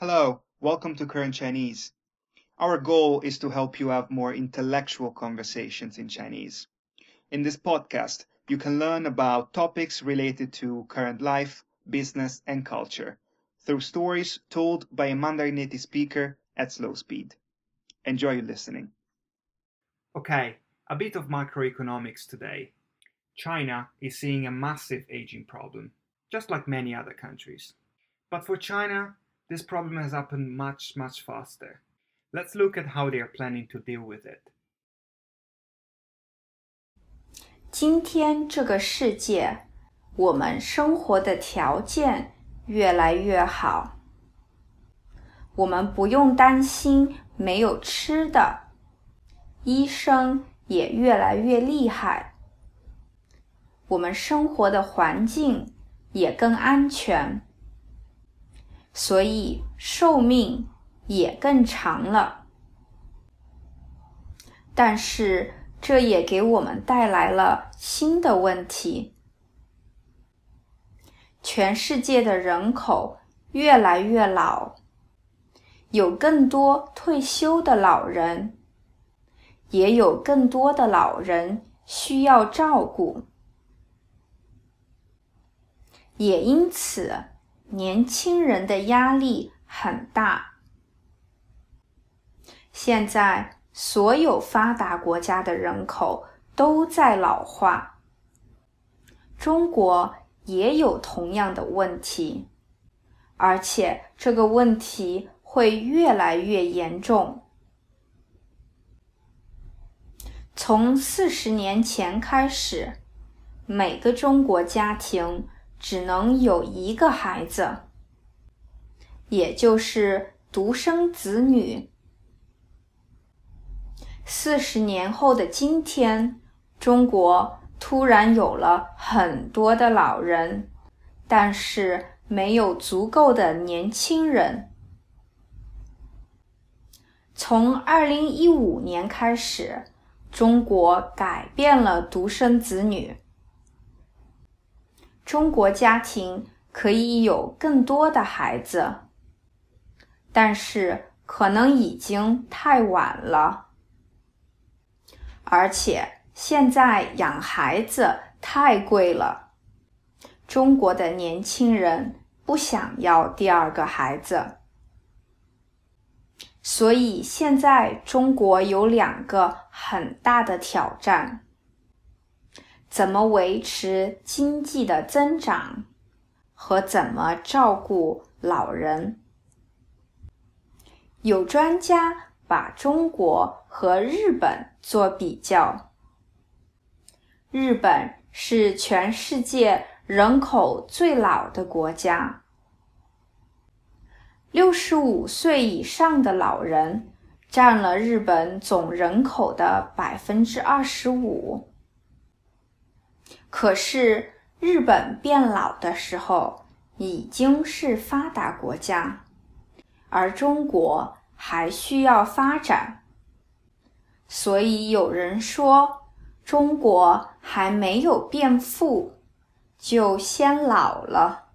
Hello, welcome to Current Chinese. Our goal is to help you have more intellectual conversations in Chinese. In this podcast, you can learn about topics related to current life, business, and culture through stories told by a Mandarin native speaker at slow speed. Enjoy listening. Okay, a bit of macroeconomics today. China is seeing a massive aging problem, just like many other countries. But for China, this problem has happened much, much faster. Let's look at how they are planning to deal with it. 今天这个世界，我们生活的条件越来越好，我们不用担心没有吃的，医生也越来越厉害，我们生活的环境也更安全， 所以寿命也更长了。但是这也给我们带来了新的问题。全世界的人口越来越老，有更多退休的老人，也有更多的老人需要照顾，也因此年轻人的压力很大。现在。所有发达国家的人口都在老化，中国也有同样的问题，而且这个问题会越来越严重。从四十年前开始，每个中国家庭只能有一个孩子，也就是独生子女。四十年后的今天，中国突然有了很多的老人，但是没有足够的年轻人。从二零一五年开始，中国改变了独生子女，中国家庭可以有更多的孩子，但是可能已经太晚了。而且现在养孩子太贵了，中国的年轻人不想要第二个孩子，所以现在中国有两个很大的挑战：怎么维持经济的增长，和怎么照顾老人。有专家。把中国和日本做比较，日本是全世界人口最老的国家，六十五岁以上的老人占了日本总人口的百分之二十五。可是日本变老的时候已经是发达国家，而中国。还需要发展，所以有人说中国还没有变富，就先老了。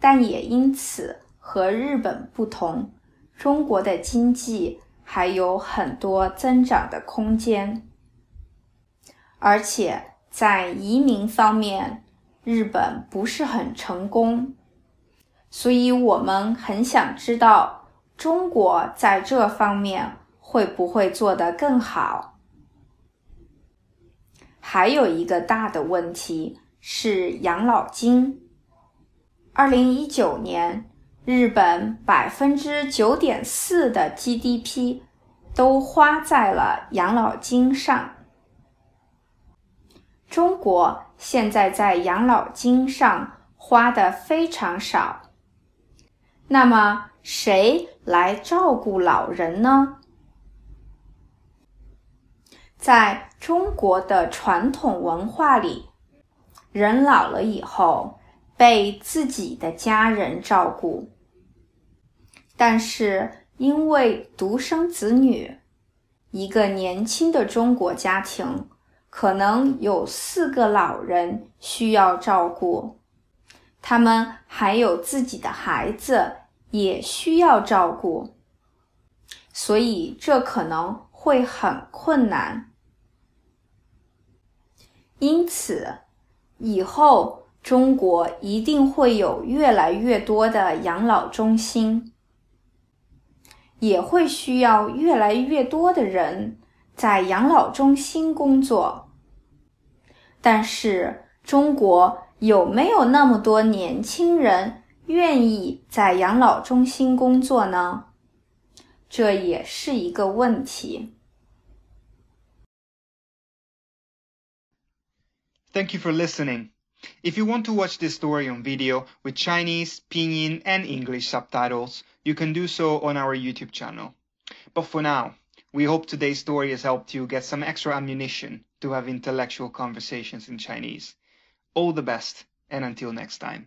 但也因此和日本不同，中国的经济还有很多增长的空间，而且在移民方面，日本不是很成功。所以我们很想知道，中国在这方面会不会做得更好？还有一个大的问题是养老金。二零一九年，日本百分之九点四的 GDP 都花在了养老金上，中国现在在养老金上花的非常少。那么谁来照顾老人呢？在中国的传统文化里，人老了以后被自己的家人照顾。但是因为独生子女，一个年轻的中国家庭可能有四个老人需要照顾。他们还有自己的孩子，也需要照顾，所以这可能会很困难。因此，以后中国一定会有越来越多的养老中心，也会需要越来越多的人在养老中心工作。但是，中国。有没有那么多年轻人愿意在养老中心工作呢？这也是一个问题。Thank you for listening. If you want to watch this story on video with Chinese, Pinyin, and English subtitles, you can do so on our YouTube channel. But for now, we hope today's story has helped you get some extra ammunition to have intellectual conversations in Chinese. All the best, and until next time.